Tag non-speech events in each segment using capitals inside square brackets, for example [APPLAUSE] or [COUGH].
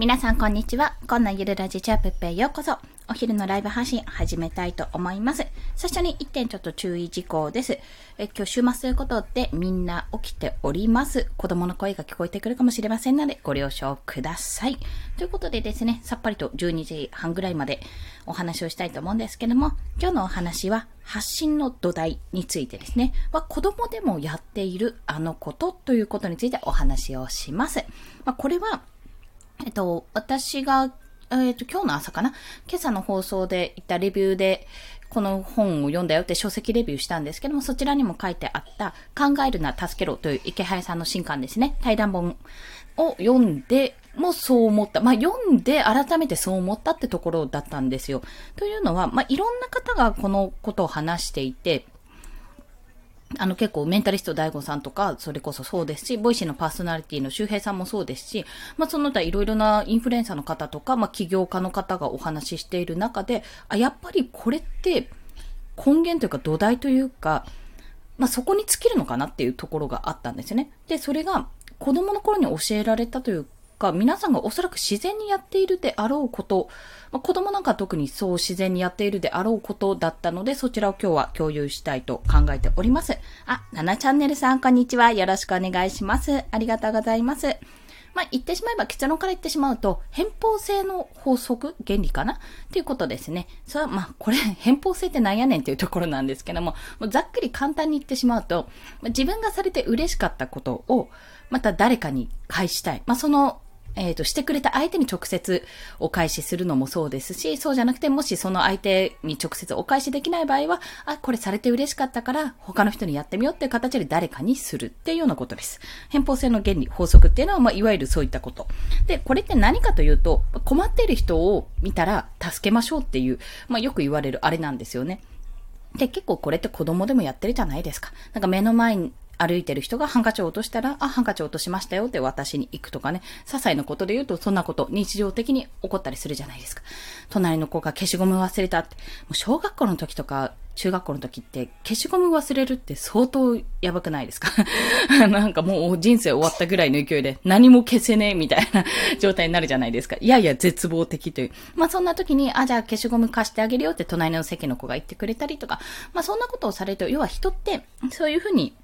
皆さんこんにちは。こんなゆるラジチャープペへようこそ。お昼のライブ配信始めたいと思います。最初に1点ちょっと注意事項です。え今日週末ということでみんな起きております。子供の声が聞こえてくるかもしれませんのでご了承ください。ということでですね、さっぱりと12時半ぐらいまでお話をしたいと思うんですけども、今日のお話は発信の土台についてですね、は子供でもやっているあのことということについてお話をします。まあ、これはえっと、私が、えっと、今日の朝かな？今朝の放送で言ったレビューで、この本を読んだよって書籍レビューしたんですけども、そちらにも書いてあった、考えるな、助けろという池原さんの新刊ですね。対談本を読んでもそう思った。まあ、読んで改めてそう思ったってところだったんですよ。というのは、まあ、いろんな方がこのことを話していて、あの結構メンタリスト DAIGO さんとか、それこそそうですし、 Voicy のパーソナリティの周平さんもそうですし、まあその他いろいろなインフルエンサーの方とか、まあ起業家の方がお話ししている中で、あ、やっぱりこれって根源というか土台というか、まあそこに尽きるのかなっていうところがあったんですよね。で、それが子供の頃に教えられたというか、皆さんがおそらく自然にやっているであろうこと、まあ、子供なんか特にそう自然にやっているであろうことだったので、そちらを今日は共有したいと考えております。あ、ナナチャンネルさん、こんにちは。よろしくお願いします。ありがとうございます。まあ、言ってしまえば結論から言ってしまうと、偏方性の法則原理かな？っていうことですね。それは、まあ、これ、[LAUGHS] 偏方性ってなんやねんっていうところなんですけども、もうざっくり簡単に言ってしまうとま、自分がされて嬉しかったことを、また誰かに返したい。まあ、そのえっ、ー、と、してくれた相手に直接お返しするのもそうですし、そうじゃなくて、もしその相手に直接お返しできない場合は、あ、これされて嬉しかったから、他の人にやってみようっていう形で誰かにするっていうようなことです。偏方性の原理、法則っていうのは、まあ、いわゆるそういったこと。で、これって何かというと、困っている人を見たら助けましょうっていう、まあ、よく言われるあれなんですよね。で、結構これって子供でもやってるじゃないですか。なんか目の前、歩いてる人がハンカチを落としたら、あ、ハンカチを落としましたよって私に行くとかね、些細なことで言うとそんなこと日常的に起こったりするじゃないですか。隣の子が消しゴム忘れたって。もう小学校の時とか、中学校の時って消しゴム忘れるって相当やばくないですか？[LAUGHS] なんかもう人生終わったぐらいの勢いで何も消せねえみたいな状態になるじゃないですか。いやいや絶望的という。まあそんな時に、あ、じゃあ消しゴム貸してあげるよって隣の席の子が言ってくれたりとか、まあそんなことをされると、要は人ってそういうふうに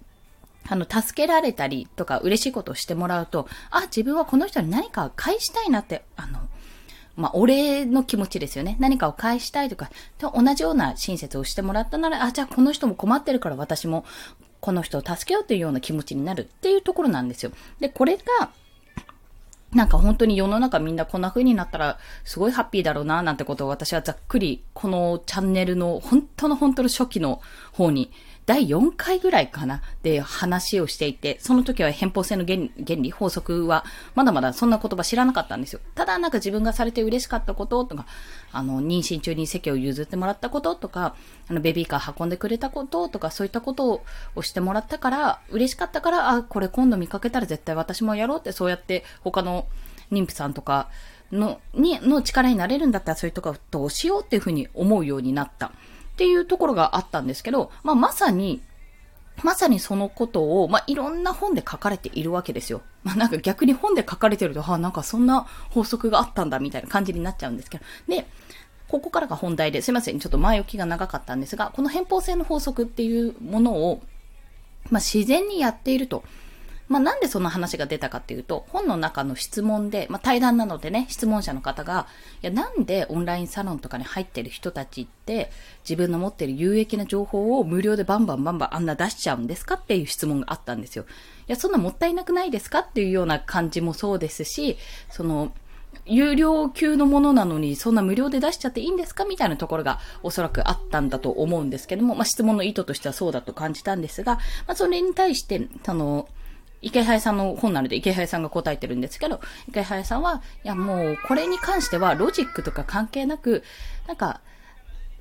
あの、助けられたりとか嬉しいことをしてもらうと、あ、自分はこの人に何か返したいなって、あの、まあ、お礼の気持ちですよね。何かを返したいとか、と同じような親切をしてもらったなら、あ、じゃあこの人も困ってるから私もこの人を助けようというような気持ちになるっていうところなんですよ。で、これが、なんか本当に世の中みんなこんな風になったらすごいハッピーだろうななんてことを私はざっくりこのチャンネルの本当の本当の初期の方に第4回ぐらいかなで話をしていて、その時は偏方性の原理、法則は、まだまだそんな言葉知らなかったんですよ。ただなんか自分がされて嬉しかったこととか、あの、妊娠中に席を譲ってもらったこととか、あの、ベビーカー運んでくれたこととか、そういったことをしてもらったから、嬉しかったから、あ、これ今度見かけたら絶対私もやろうって、そうやって他の妊婦さんとかの、に、の力になれるんだったらそういうとことをしようっていうふうに思うようになった。っていうところがあったんですけど、まあ、まさに、まさにそのことを、まあ、いろんな本で書かれているわけですよ。まあ、なんか逆に本で書かれてると、はあ、なんかそんな法則があったんだ、みたいな感じになっちゃうんですけど。で、ここからが本題で、すいません、ちょっと前置きが長かったんですが、この偏方性の法則っていうものを、まあ、自然にやっていると。まあ、なんでその話が出たかっていうと、本の中の質問で、まあ、対談なのでね、質問者の方が、いや、なんでオンラインサロンとかに入ってる人たちって、自分の持ってる有益な情報を無料でバンバンバンバンあんな出しちゃうんですかっていう質問があったんですよ。いや、そんなもったいなくないですかっていうような感じもそうですし、その、有料級のものなのに、そんな無料で出しちゃっていいんですかみたいなところがおそらくあったんだと思うんですけども、まあ、質問の意図としてはそうだと感じたんですが、まあ、それに対して、その、池原さんの本なので池原さんが答えてるんですけど、池原さんは、いやもうこれに関してはロジックとか関係なく、なんか、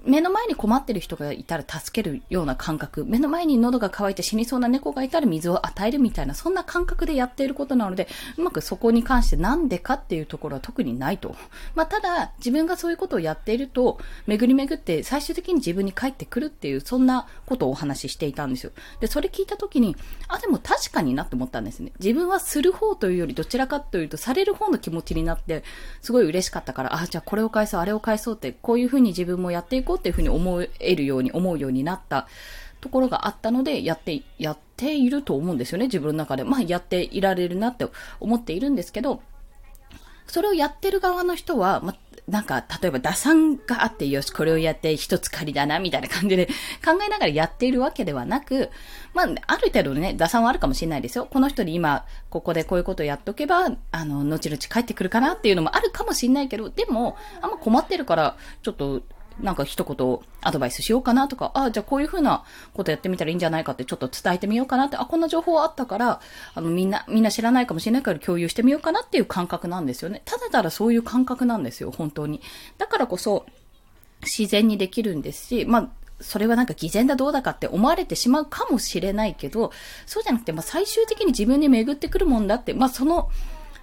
目の前に困ってる人がいたら助けるような感覚、目の前に喉が渇いて死にそうな猫がいたら水を与えるみたいな、そんな感覚でやっていることなので、うまくそこに関してなんでかっていうところは特にないと。まあ、ただ、自分がそういうことをやっていると、巡り巡って最終的に自分に返ってくるっていう、そんなことをお話ししていたんですよ。で、それ聞いた時に、あ、でも確かになって思ったんですね。自分はする方というより、どちらかというと、される方の気持ちになって、すごい嬉しかったから、あ、じゃあこれを返そう、あれを返そうって、こういうふうに自分もやっていこうっていうふうに思えるように、思うようになったところがあったので、やって、やっていると思うんですよね、自分の中で。まあ、やっていられるなって思っているんですけど、それをやってる側の人は、まなんか、例えば打算があって、よし、これをやって一つ仮だな、みたいな感じで [LAUGHS] 考えながらやっているわけではなく、まあ、ある程度ね、打算はあるかもしれないですよ。この人に今、ここでこういうことをやっとけば、あの、後々帰ってくるかなっていうのもあるかもしれないけど、でも、あんま困ってるから、ちょっと、なんか一言アドバイスしようかなとか、ああ、じゃあこういうふうなことやってみたらいいんじゃないかってちょっと伝えてみようかなって、あ、こんな情報あったから、あの、みんな、みんな知らないかもしれないから共有してみようかなっていう感覚なんですよね。ただただそういう感覚なんですよ、本当に。だからこそ、自然にできるんですし、まあ、それはなんか偽善だどうだかって思われてしまうかもしれないけど、そうじゃなくて、まあ最終的に自分に巡ってくるもんだって、まあその、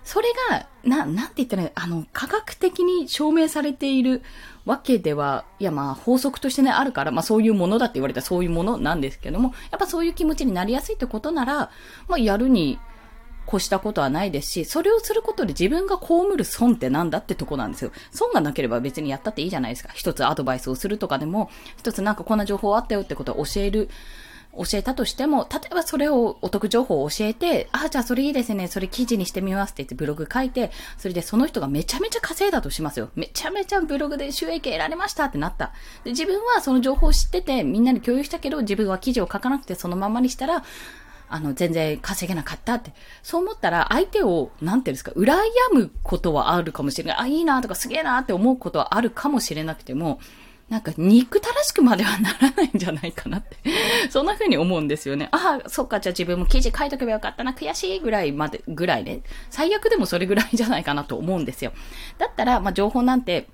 それが、な、なんて言ったら、あの、科学的に証明されているわけでは、いやまあ法則としてね、あるから、まあそういうものだって言われたらそういうものなんですけども、やっぱそういう気持ちになりやすいってことなら、まあやるに越したことはないですし、それをすることで自分が被る損ってなんだってとこなんですよ。損がなければ別にやったっていいじゃないですか。一つアドバイスをするとかでも、一つなんかこんな情報あったよってことを教える教えたとしても、例えばそれをお得情報を教えて、ああ、じゃあそれいいですね、それ記事にしてみますって言ってブログ書いて、それでその人がめちゃめちゃ稼いだとしますよ。めちゃめちゃブログで収益得られましたってなった。で自分はその情報を知ってて、みんなに共有したけど、自分は記事を書かなくてそのままにしたら、あの、全然稼げなかったって。そう思ったら、相手を、なんていうんですか、羨むことはあるかもしれない。あ、いいなとかすげえなって思うことはあるかもしれなくても、なんか憎たらしくまではならないんじゃないかなって [LAUGHS] そんな風に思うんですよね。ああ、そっか、じゃあ自分も記事書いとけばよかったな、悔しいぐらいまで、ぐらいね。最悪でもそれぐらいじゃないかなと思うんですよ。だったら、まあ、情報なんて、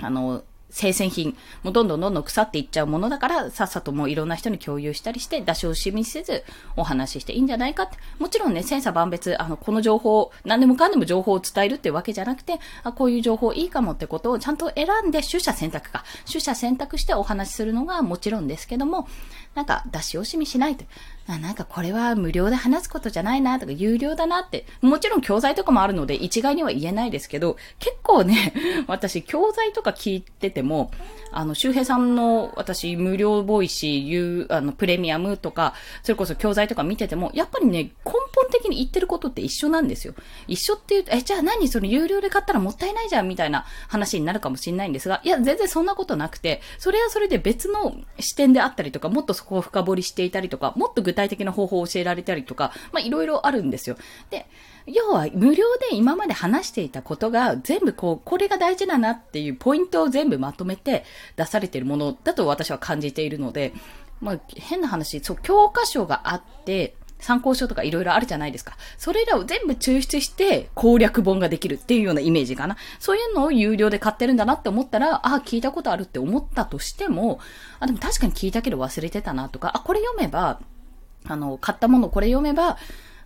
あの、生鮮品、もうどんどんどんどん腐っていっちゃうものだから、さっさともういろんな人に共有したりして、出し惜しみせず、お話ししていいんじゃないかって。もちろんね、千差万別、あの、この情報、何でもかんでも情報を伝えるってわけじゃなくて、あ、こういう情報いいかもってことをちゃんと選んで、取捨選択か。取捨選択してお話しするのがもちろんですけども、なんか、出し惜しみしないと。あなんかこれは無料で話すことじゃないなとか有料だなって、もちろん教材とかもあるので一概には言えないですけど、結構ね、[LAUGHS] 私教材とか聞いてても、あの、周平さんの私無料 Voicy、あの、プレミアムとか、それこそ教材とか見てても、やっぱりね、根本的に言ってることって一緒なんですよ。一緒って言うと、え、じゃあ何？その有料で買ったらもったいないじゃんみたいな話になるかもしれないんですが、いや、全然そんなことなくて、それはそれで別の視点であったりとか、もっとそこを深掘りしていたりとか、もっと具体的な方法を教えられたりとか、まあ、いろいろあるんですよ。で、要は無料で今まで話していたことが全部こう、これが大事だなっていうポイントを全部まとめて出されているものだと私は感じているので、まあ、変な話、そう、教科書があって、参考書とかいろいろあるじゃないですか。それらを全部抽出して攻略本ができるっていうようなイメージかな。そういうのを有料で買ってるんだなって思ったら、ああ、聞いたことあるって思ったとしても、あ、でも確かに聞いたけど忘れてたなとか、あ、これ読めば、あの、買ったものこれ読めば、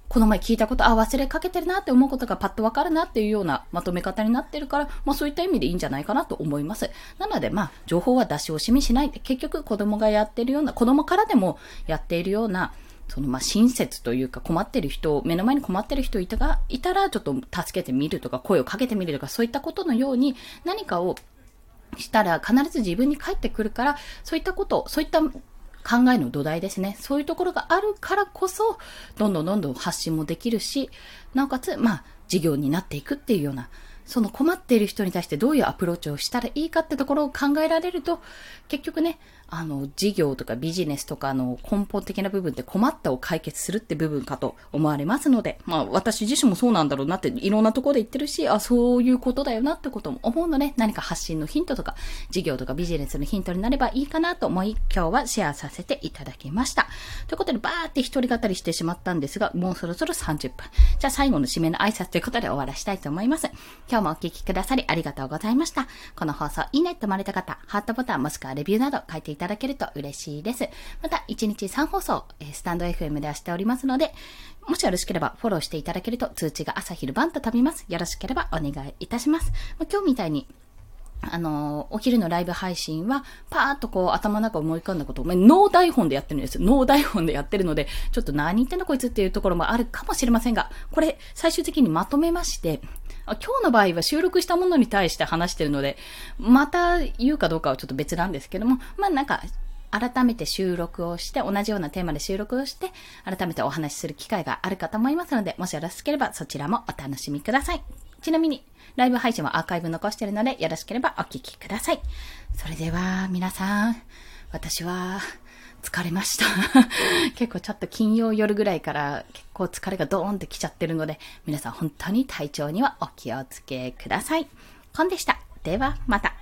この前聞いたこと、あ、忘れかけてるなって思うことがパッとわかるなっていうようなまとめ方になってるから、まあそういった意味でいいんじゃないかなと思います。なのでまあ、情報は出し惜しみしない。結局子供がやってるような、子供からでもやっているような、そのまあ親切というか困ってる人、目の前に困ってる人いたが、いたらちょっと助けてみるとか声をかけてみるとかそういったことのように何かをしたら必ず自分に返ってくるから、そういったこと、そういった考えの土台ですね。そういうところがあるからこそ、どんどんどんどん発信もできるし、なおかつ、まあ、事業になっていくっていうような、その困っている人に対してどういうアプローチをしたらいいかってところを考えられると、結局ね、あの、事業とかビジネスとかの根本的な部分って困ったを解決するって部分かと思われますので、まあ私自身もそうなんだろうなっていろんなところで言ってるし、あ、そういうことだよなってことも思うので、何か発信のヒントとか、事業とかビジネスのヒントになればいいかなと思い、今日はシェアさせていただきました。ということで、バーって一人語りしてしまったんですが、もうそろそろ30分。じゃあ最後の締めの挨拶ということで終わらしたいと思います。今日もお聴きくださりありがとうございました。この放送いいねって思われた方、ハートボタンもしくはレビューなど書いていただけると嬉しいです。また、1日3放送、スタンド FM ではしておりますので、もしよろしければフォローしていただけると通知が朝昼晩と飛びます。よろしければお願いいたします。今日みたいにあの、お昼のライブ配信は、パーッとこう頭の中思い浮かんだことを、ノー台本でやってるんですよ。ノー台本でやってるので、ちょっと何言ってんのこいつっていうところもあるかもしれませんが、これ、最終的にまとめまして、今日の場合は収録したものに対して話してるので、また言うかどうかはちょっと別なんですけども、まあなんか、改めて収録をして、同じようなテーマで収録をして、改めてお話しする機会があるかと思いますので、もしよろしければそちらもお楽しみください。ちなみに、ライブ配信はアーカイブ残してるので、よろしければお聞きください。それでは、皆さん、私は、疲れました [LAUGHS] 結構ちょっと金曜夜ぐらいから結構疲れがドーンってきちゃってるので、皆さん本当に体調にはお気をつけください。コンでした。では、また。